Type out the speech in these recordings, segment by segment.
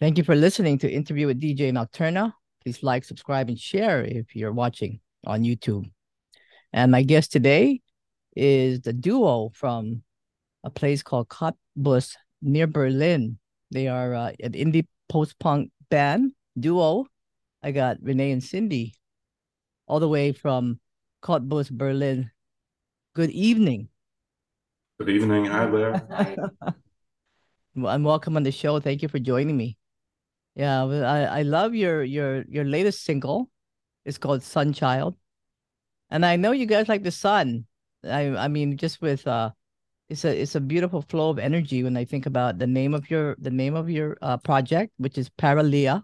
Thank you for listening to Interview with DJ Nocturna. Please like, subscribe, and share if you're watching on YouTube. And my guest today is the duo from a place called Cottbus near Berlin. They are uh, an indie post punk band duo. I got Renee and Cindy all the way from Cottbus, Berlin. Good evening. Good evening. Hi there. I'm welcome on the show. Thank you for joining me. Yeah, I, I love your your your latest single. It's called Sunchild. And I know you guys like the sun. I I mean just with uh it's a it's a beautiful flow of energy when I think about the name of your the name of your uh, project, which is Paralia.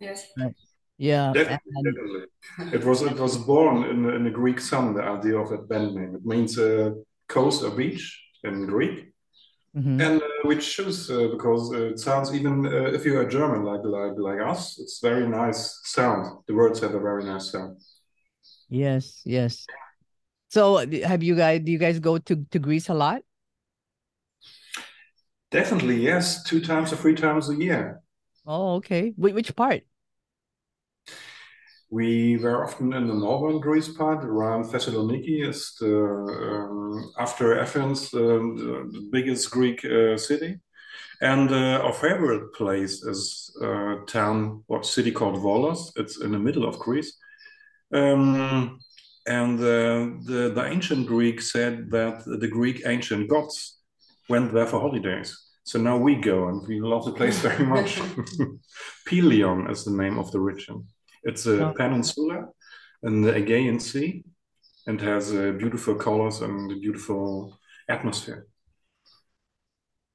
Yes. Right. Yeah. Definitely, and- It was it was born in the, in the Greek sun. The idea of that band name. It means uh, coast or beach in Greek, Mhm. and uh, we choose uh, because uh, it sounds even uh, if you are German like like like us, it's very nice sound. The words have a very nice sound. Yes, yes. So have you guys do you guys go to to Greece a lot? Definitely, yes, two times or three times a year. Oh, okay. Wh- which part? We were often in the northern Greece part around Thessaloniki, is the um, after Athens, um, the, biggest Greek uh, city. And uh, our favorite place is a town or city called Volos. It's in the middle of Greece. Um, and uh, the, the ancient Greek said that the Greek ancient gods went there for holidays. So now we go and we love the place very much. Pelion is the name of the region. It's a Oh. peninsula in the Aegean Sea and has uh, beautiful colors and a beautiful atmosphere.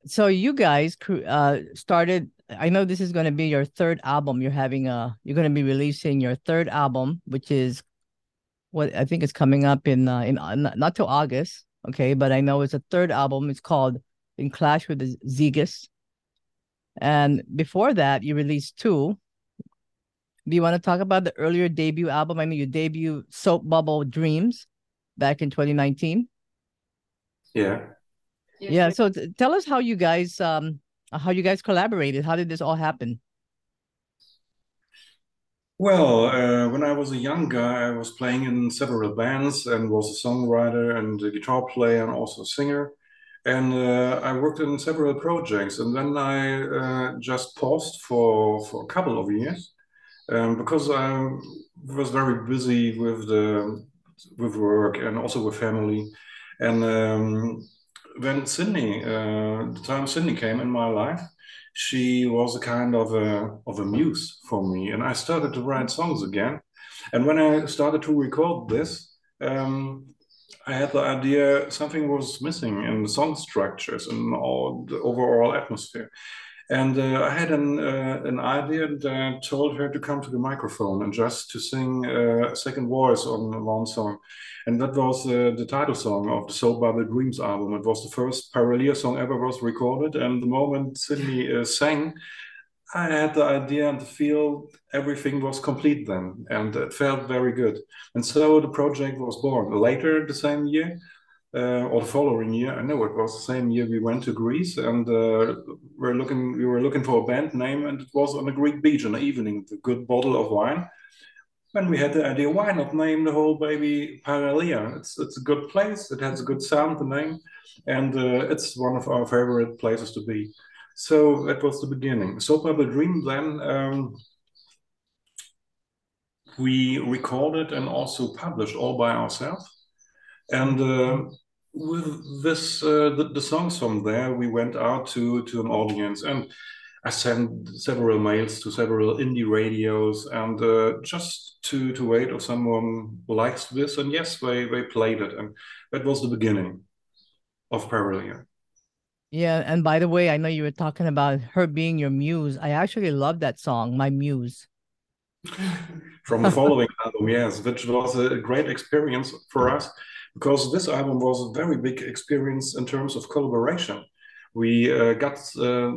So you guys uh started I know this is going to be your third album. You're having a you're going to be releasing your third album, which is what I think is coming up in uh, in uh, not, not till August, okay? But I know it's a third album. It's called In Clash with the Zegas. And before that, you released two. Do you want to talk about the earlier debut album? I mean, your debut Soap Bubble Dreams back in 2019. Yeah. Yeah, so t- tell us how you guys um how you guys collaborated. How did this all happen? Well, uh, when I was a young guy, I was playing in several bands and was a songwriter and a guitar player and also a singer. And uh, I worked in several projects, and then I uh, just paused for for a couple of years um, because I was very busy with the with work and also with family. And um, when Cindy, uh, the time Cindy came in my life, she was a kind of a of a muse for me, and I started to write songs again. And when I started to record this, um, I had the idea something was missing in the song structures and all the overall atmosphere. And uh, I had an uh, an idea, and told her to come to the microphone and just to sing uh, a second voice on one song. And that was uh, the title song of the Soap Bubble Dreams album. It was the first Paralia song ever was recorded. And the moment Cindy uh, sang, I had the idea and the feel everything was complete then. And it felt very good. And so the project was born. Later the same year, uh, or the following year, I know it was the same year we went to Greece and uh, we're looking, we were looking for a band name and it was on a Greek beach in the evening, with a good bottle of wine. And we had the idea, why not name the whole baby Paralia? It's it's a good place. It has a good sound, the name, and uh, it's one of our favorite places to be. So that was the beginning. Soap Bubble Dream. Then um, we recorded and also published all by ourselves. And uh, with this, uh, the, the songs from there, we went out to to an audience and. I sent several mails to several indie radios and uh, just to to wait if someone likes this. And yes, they they played it, and that was the beginning of Paralia. Yeah, and by the way, I know you were talking about her being your muse. I actually love that song, My Muse. From the following album, yes, which was a great experience for us because this album was a very big experience in terms of collaboration. We uh, got uh,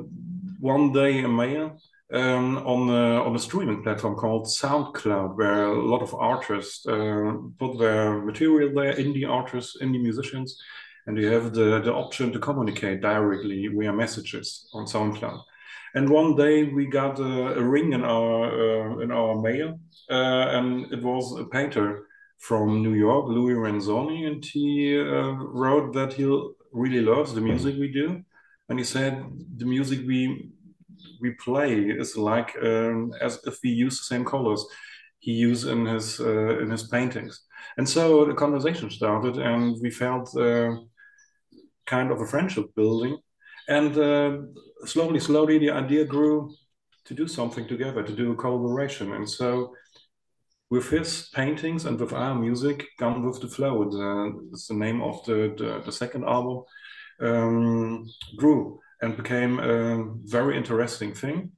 one day a mail um, on a, on a streaming platform called SoundCloud, where a lot of artists uh, put their material there, indie artists, indie musicians, and you have the, the option to communicate directly via messages on SoundCloud. And one day we got a, a ring in our uh, in our mail, uh, and it was a painter from New York, Louis Renzoni, and he uh, wrote that he really loves the music we do, and he said the music we we play is like um, as if we use the same colors he used in his uh, in his paintings. And so the conversation started, and we felt uh, kind of a friendship building. And uh, slowly, slowly, the idea grew to do something together, to do a collaboration. And so, with his paintings and with our music, Gone with the Flow, the, the name of the, the, the second album, um, grew and became a very interesting thing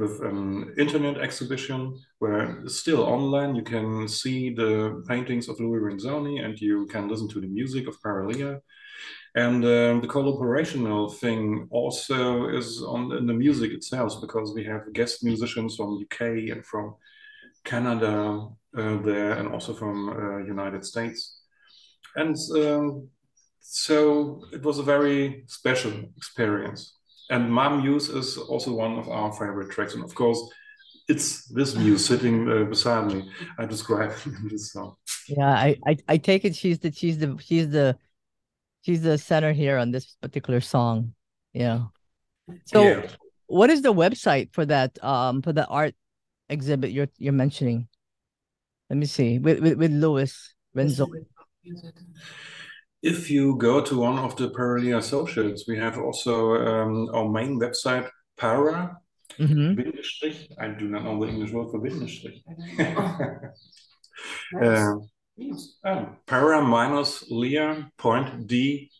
with an internet exhibition where still online you can see the paintings of Louis Renzoni and you can listen to the music of Paralia. And um, the collaborational thing also is on in the music itself because we have guest musicians from UK and from Canada uh, there and also from uh, United States. And um, so it was a very special experience. And Ma Muse is also one of our favorite tracks. And of course, it's this muse sitting uh, beside me. I describe in this song. Yeah, I, I I take it she's the she's the she's the she's the center here on this particular song. Yeah. So yeah. what is the website for that um for the art exhibit you're you're mentioning? Let me see. With with, with Louis Renzo. If you go to one of the Paralia socials, we have also um, our main website, para, mm-hmm. I do not know the English word for bindestrich. uh, oh, para minus lia point de.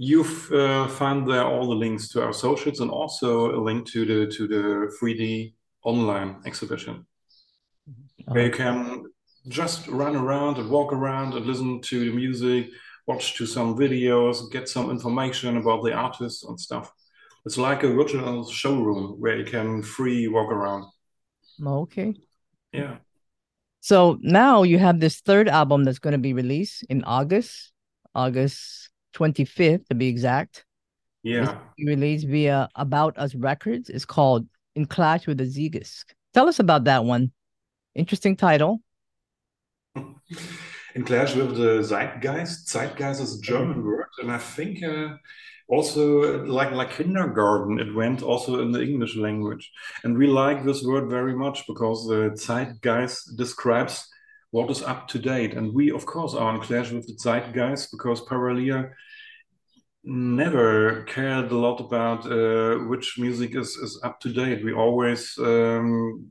You uh, find there all the links to our socials and also a link to the to the 3D online exhibition, mm-hmm. where you can just run around and walk around and listen to the music, watch to some videos, get some information about the artists and stuff. It's like a virtual showroom where you can free walk around. Okay. Yeah. So now you have this third album that's going to be released in August, August 25th to be exact. Yeah. Released via About Us Records. It's called In Clash with the Zeitgeist. Tell us about that one. Interesting title. in clash with the zeitgeist. Zeitgeist is a German word, and I think uh, also like like kindergarten, it went also in the English language, and we like this word very much because the zeitgeist describes what is up to date, and we of course are in clash with the zeitgeist because Paralia never cared a lot about uh, which music is, is up to date. We always um,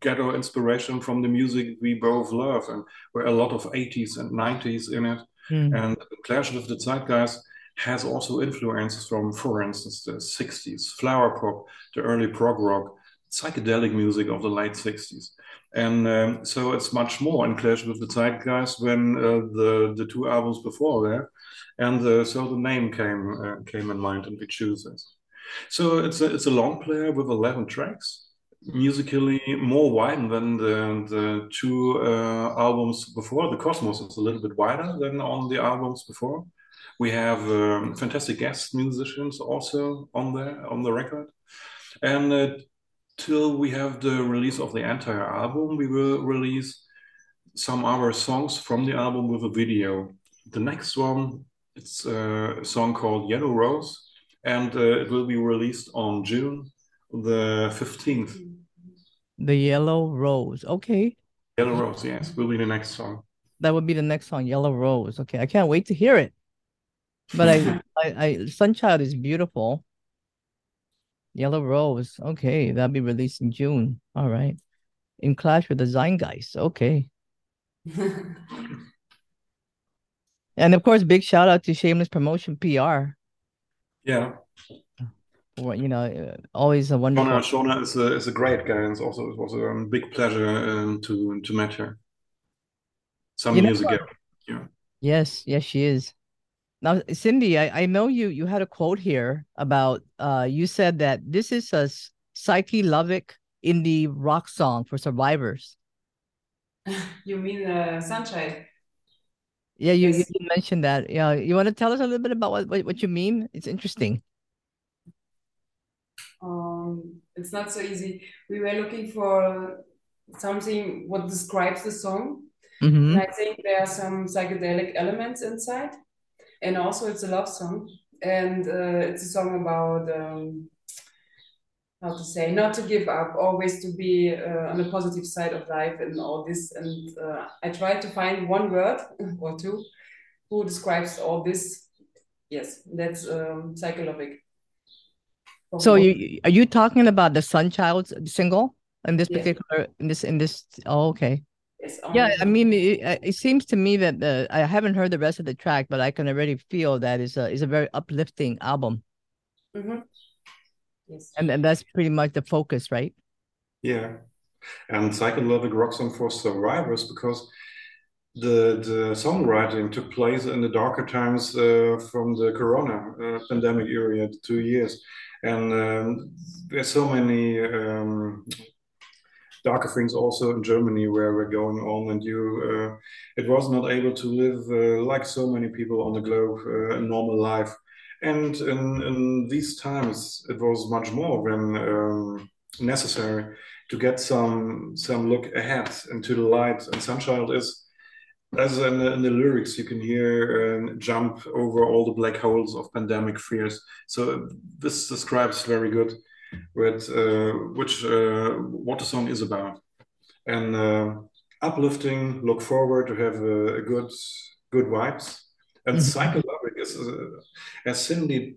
get our inspiration from the music we both love, and where a lot of 80s and 90s in it. Mm. And Clash with the Zeitgeist has also influences from, for instance, the 60s, flower pop, the early prog rock, psychedelic music of the late 60s. And um, so it's much more in Clash with the Zeitgeist than uh, the, the two albums before there. And uh, so the name came uh, came in mind and we choose it. So it's a, it's a long player with 11 tracks musically more wide than the, the two uh, albums before. The Cosmos is a little bit wider than on the albums before. We have um, fantastic guest musicians also on there on the record, and uh, till we have the release of the entire album, we will release some other songs from the album with a video. The next one, it's uh, a song called Yellow Rose, and uh, it will be released on June the 15th. The Yellow Rose. Okay. Yellow Rose, yes, will be the next song. That would be the next song, Yellow Rose. Okay, I can't wait to hear it. But I, I, I, Sunchild is beautiful. Yellow Rose. Okay, that'll be released in June. All right. In Clash with the Zeitgeist. Okay. and of course, big shout out to Shameless Promotion PR. Yeah you know, uh, always a wonderful. Shona, Shona is a is a great guy, and also it was a um, big pleasure um, to to meet her some you years ago. Yeah. Yes, yes, she is. Now, Cindy, I, I know you you had a quote here about uh you said that this is a Psyche Lovick indie rock song for survivors. You mean the Sunchild? Yeah, you, yes. you mentioned that. Yeah, you want to tell us a little bit about what, what, what you mean? It's interesting. um, it's not so easy. We were looking for something what describes the song. Mm-hmm. And I think there are some psychedelic elements inside, and also it's a love song, and uh, it's a song about um, how to say not to give up, always to be uh, on the positive side of life and all this. And uh, I tried to find one word or two who describes all this. Yes, that's um, psychologic. So you are you talking about the Sunchild single in this particular in this in this? Oh, okay. Yes, Yeah, I mean, it, uh, it seems to me that the I haven't heard the rest of the track, but I can already feel that is a is a very uplifting album, Mhm. Yes. and and that's pretty much the focus, right? Yeah, and psychedelic rock song for survivors because the the songwriting took place in the darker times uh, from the Corona uh, pandemic era, two years, and um, there's so many um, darker things also in Germany where we're going on, and you uh, it was not able to live uh, like so many people on the globe uh, a normal life, and in in these times it was much more than um, necessary to get some some look ahead into the light. And Sunchild is, as in the, in the lyrics, you can hear um, jump over all the black holes of pandemic fears. So this describes very good with uh, which uh, what the song is about, and uh, uplifting. Look forward to have a, a good good vibes. And Mhm. psychologic is, uh, as Cindy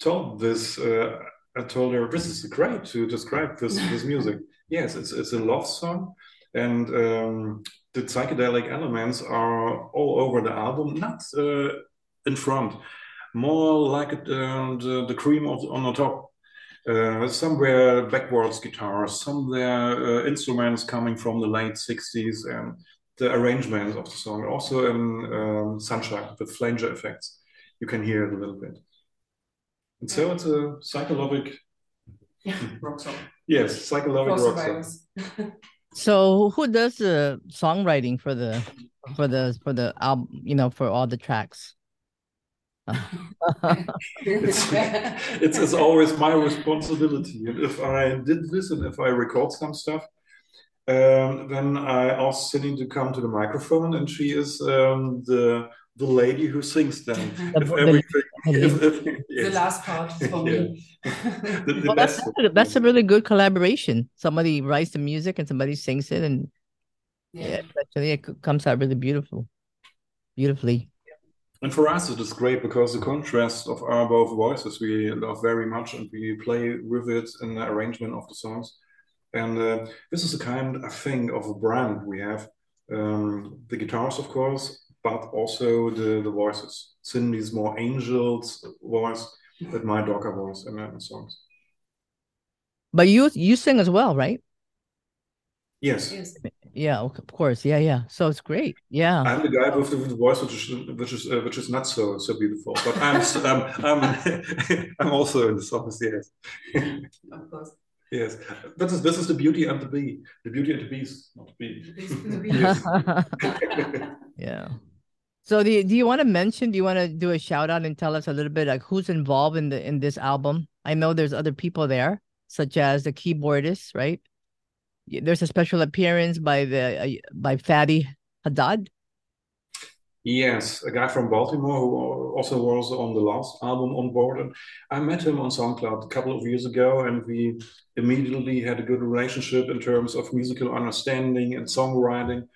told this. Uh, I told her this is great to describe this this music. Yes, it's it's a love song, and um, the psychedelic elements are all over the album, not uh, in front, more like uh, the the cream of, on the top. Uh, somewhere backwards guitars, somewhere uh, instruments coming from the late 60s, and the arrangement of the song. Also in um, Sunchild with flanger effects, you can hear it a little bit. And so it's a psychologic, Rock song. yes, psychologic rock song. So who does the songwriting for the for the for the album? You know, for all the tracks. It's, it's, it's always my responsibility. And if I did this and if I record some stuff, um, then I ask Cindy to come to the microphone, and she is um, the the lady who sings them. The- if everything, the- if, if, the last part for me. the, the Well, that's best. that's a, that's a really good collaboration. Somebody writes the music and somebody sings it, and yeah, actually it comes out really beautiful, beautifully. And for us, it is great because the contrast of our both voices we love very much, and we play with it in the arrangement of the songs. And uh, this is a kind, I think, of a brand we have. Um, the guitars, of course, but also the, the voices. Cindy's more Angel's voice, but my Docker voice in the songs. But you you sing as well, right? Yes, Yes. Yeah, of of course. Yeah, yeah. So it's great. Yeah. I'm the guy with the, with the voice which is which is uh, which is not so so beautiful, but I'm s- I'm I'm, I'm also in the songs. Yes. Of course. Yes, this is this is the beauty and the bee, the beauty and the beast, not the bee. The bee. Yes. yeah. So do you, do you want to mention? Do you want to do a shout out and tell us a little bit like who's involved in the in this album? I know there's other people there, such as the keyboardist, right? There's a special appearance by the uh, by Fatty Haddad. Yes, a guy from Baltimore who also was on the last album on board. And I met him on SoundCloud a couple of years ago, and we immediately had a good relationship in terms of musical understanding and songwriting.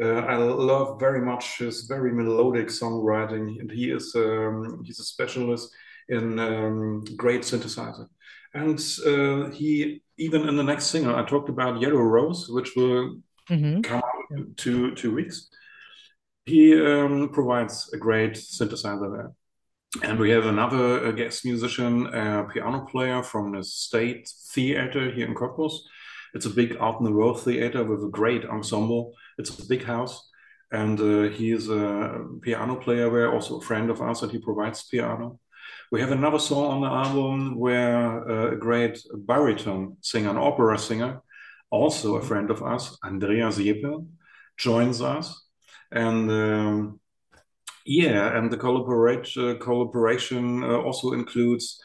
Uh, I love very much his very melodic songwriting, and he is um, he's a specialist in um, great synthesizer. And uh, he even in the next single, I talked about Yellow Rose, which will Mm-hmm. come out in two two weeks. He um, provides a great synthesizer there. And we have another uh, guest musician, a piano player from the State Theater here in Cottbus. It's a big Art world theater with a great ensemble. It's a big house. And uh, he is a piano player there, also a friend of ours, and he provides piano. We have another song on the album where uh, a great baritone singer, an opera singer, also a friend of us, Andreas Jäpel, joins us. And um, yeah, and the collaborate, uh, collaboration uh, also includes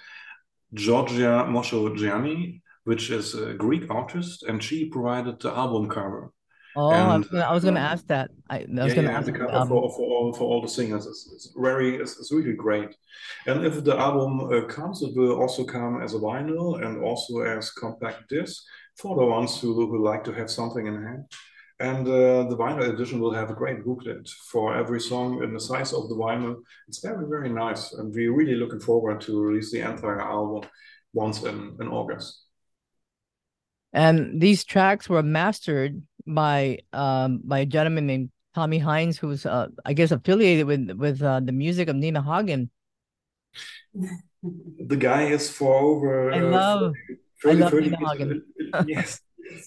Georgia Moshogianni, which is a Greek artist, and she provided the album cover. Oh, and, I was gonna, uh, ask that. I, I was yeah, gonna yeah, ask the cover um, for, for all for all the singers. It's, it's very it's, it's, really great. And if the album uh, comes, it will also come as a vinyl and also as compact disc for the ones who who like to have something in hand. And uh, the vinyl edition will have a great booklet for every song in the size of the vinyl. It's very very nice, and we're really looking forward to release the entire album once in in August. And these tracks were mastered by um by a gentleman named Tommy Hines, who's uh, I guess affiliated with with uh, the music of Nina Hagen. The guy is for over. I uh, love. 30, I love 30 Nina Hagen. yes.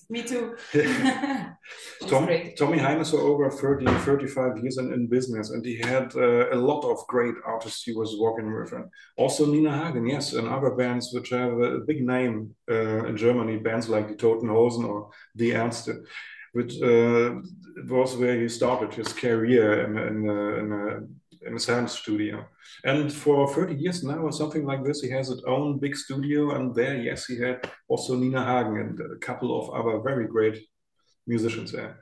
Me too. Tom, Tommy Hines for over 30, 35 years in, in business, and he had uh, a lot of great artists he was working with. And also Nina Hagen, yes, and other bands which have a big name uh, in Germany, bands like the Toten Hosen or Die Ärzte which uh, was where he started his career in, in, in, a, in a sound studio. And for 30 years now, or something like this, he has his own big studio. And there, yes, he had also Nina Hagen and a couple of other very great musicians there.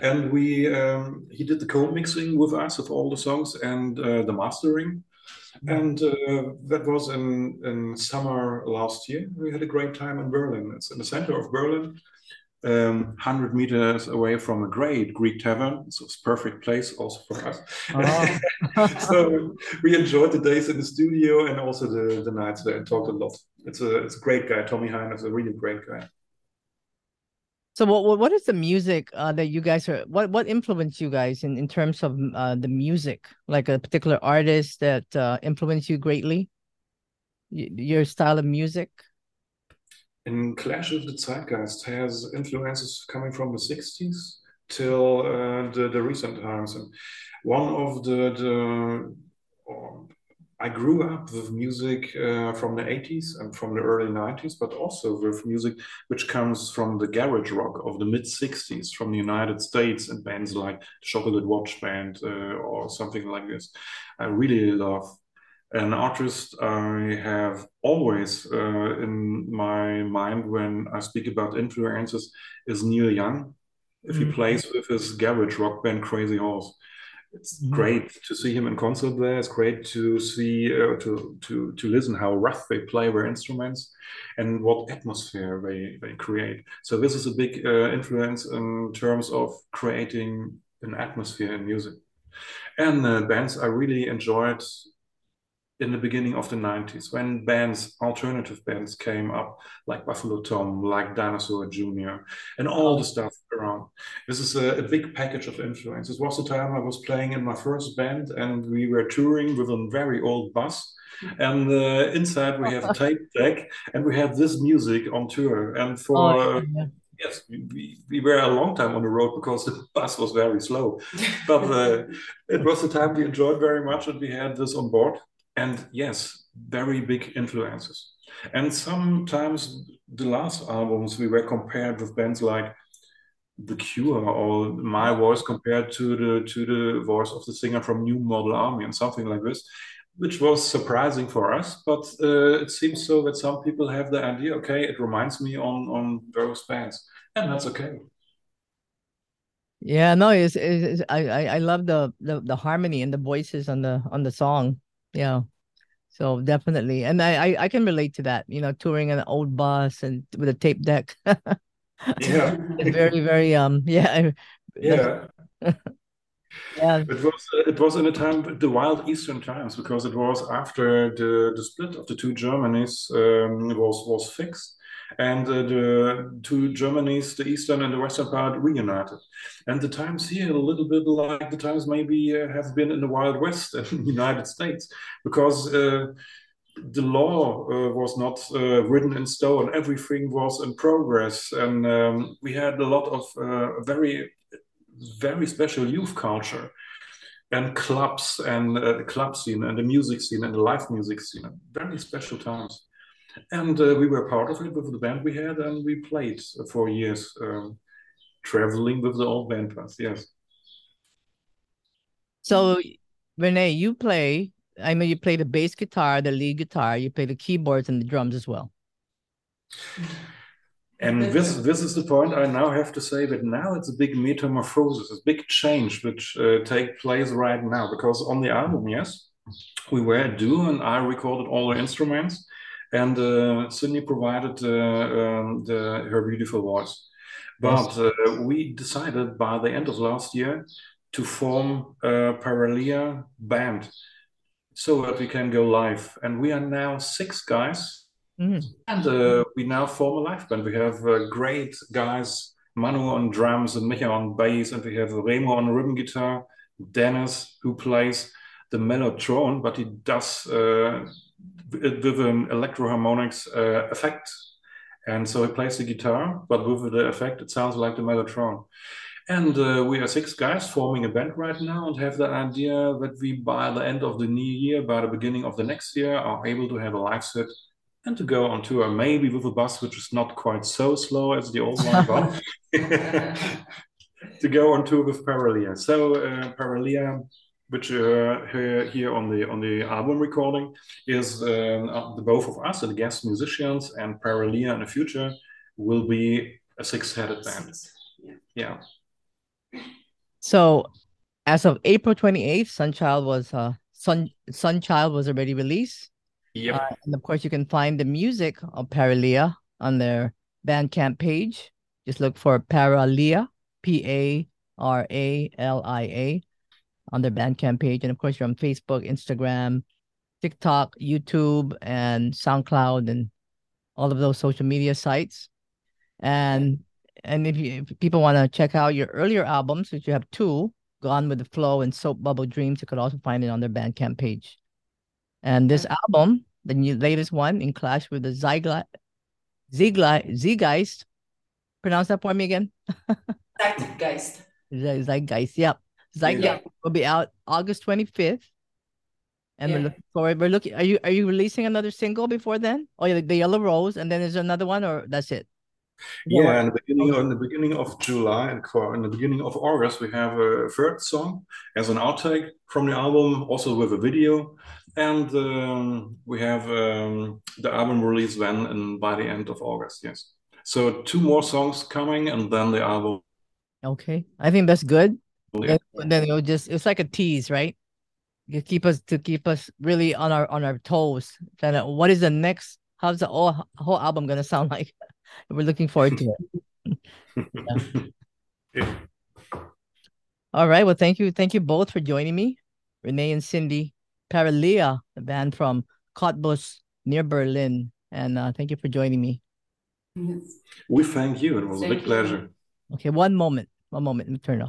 And we, um, he did the co-mixing with us of all the songs and uh, the mastering. And uh, that was in, in summer last year. We had a great time in Berlin. It's in the center of Berlin um, 100 meters away from a great Greek tavern. So it's perfect place also for us. Oh. so we enjoyed the days in the studio and also the, the nights there and talked a lot. It's a it's a great guy. Thommy Hein is a really great guy. So what what is the music uh, that you guys are what what influenced you guys in, in terms of uh, the music like a particular artist that uh, influenced you greatly y your style of music in Clash of the Zeitgeist has influences coming from the 60s till uh, the, the recent times. And one of the, the I grew up with music uh, from the 80s and from the early 90s, but also with music which comes from the garage rock of the mid 60s from the United States and bands like Chocolate Watch Band uh, or something like this. I really love an artist I have always uh, in my mind when I speak about influences is Neil Young. If mm-hmm. he plays with his garage rock band Crazy Horse, it's mm-hmm. great to see him in concert there. It's great to see uh, to to to listen how rough they play their instruments and what atmosphere they they create. So this is a big uh, influence in terms of creating an atmosphere in music. And uh, bands I really enjoyed in the beginning of the 90s when bands alternative bands came up like buffalo tom like dinosaur jr and all the stuff around. This is a, a, big package of influence it was the time i was playing in my first band and we were touring with a very old bus. And uh, inside we have a tape deck and we have this music on tour. And for oh, yeah. Yes, we, we were a long time on the road because the bus was very slow, but uh, it was the time we enjoyed very much, and we had this on board and yes, very big influences. And sometimes the last albums we were compared with bands like The Cure or my voice compared to the to the voice of the singer from New Model Army and something like this, which was surprising for us. But uh, it seems so that some people have the idea, okay, it reminds me on on those bands, and that's okay. Yeah, no, it's, it's, I I love the, the the harmony and the voices on the on the song. Yeah. So definitely. And I, I, I can relate to that, you know, touring an old bus and with a tape deck. yeah. very, very um yeah. Yeah. yeah. It was it was in a time the wild Eastern times because it was after the the split of the two Germanys um, was was fixed and uh, the two Germanys, the eastern and the western part, reunited. And the times here a little bit like the times maybe uh, have been in the Wild West in the United States, because uh, the law uh, was not uh, written in stone. Everything was in progress, and um, we had a lot of uh, very, very special youth culture and clubs and the club scene and the music scene and the live music scene. Very special times and uh, we were part of it with the band we had, and we played for years, um, traveling with the old band bus. Yes. So, Renee, you play I mean, you play the bass guitar, the lead guitar, you play the keyboards and the drums as well. And this this is the point I now have to say that now it's a big metamorphosis, a big change which uh, take place right now. Because on the album, yes, we were a duo, and I recorded all the instruments, and uh, Cindy provided uh, um, the her beautiful voice. But uh, we decided by the end of last year to form a Paralia band so that we can go live. And we are now six guys Mm. And uh, we now form a live band. We have uh, great guys, Manu on drums and Micha on bass, and we have Remo on rhythm guitar, Dennis who plays the mellotron, but he does uh, with an Electro-Harmonix uh, effect. And so he plays the guitar, but with the effect, it sounds like the mellotron. And uh, we are six guys forming a band right now and have the idea that we, by the end of the new year, by the beginning of the next year, are able to have a live set and to go on tour, maybe with a bus which is not quite so slow as the old one, but to go on tour with Paralia. So uh, Paralia, which uh, here on the on the album recording, is um, uh, the both of us and guest musicians, and Paralia in the future will be a six-headed band. Yeah. yeah. So, as of April twenty eighth, Sunchild was uh Sun Sunchild was already released. Yep. Uh, and of course, you can find the music of Paralia on their Bandcamp page. Just look for Paralia, P A R A L I A, on their Bandcamp page. And of course, you're on Facebook, Instagram, TikTok, YouTube, and SoundCloud, and all of those social media sites. And and if, you, if people want to check out your earlier albums, which you have two, Gone with the Flow and Soap Bubble Dreams, you could also find it on their Bandcamp page. And this album, the new latest one, in clash with the Zeitgeist. Pronounce that for me again. Zeitgeist. Zeitgeist. Yep. Zeitgeist yeah. will be out August twenty fifth. And yeah. we're looking forward. We're looking. Are you are you releasing another single before then? Oh yeah, the Yellow Rose, and then is there another one, or that's it? Yeah, in the beginning, in the beginning of July and in the beginning of August, we have a third song as an outtake from the album, also with a video, and um, we have um, the album release then and by the end of August. Yes, so two more songs coming, and then the album. Okay, I think that's good. Yeah. Then, then it'll just it's like a tease, right? You keep us to keep us really on our on our toes. Kind of what is the next? How's the whole, whole album gonna sound like? We're looking forward to it. yeah. yeah. All right. Well, thank you. Thank you both for joining me, Renee and Cindy. Paralia, the band from Cottbus near Berlin. And uh, thank you for joining me. We thank you. It was thank a big you. pleasure. Okay, one moment. One moment. Let me turn off.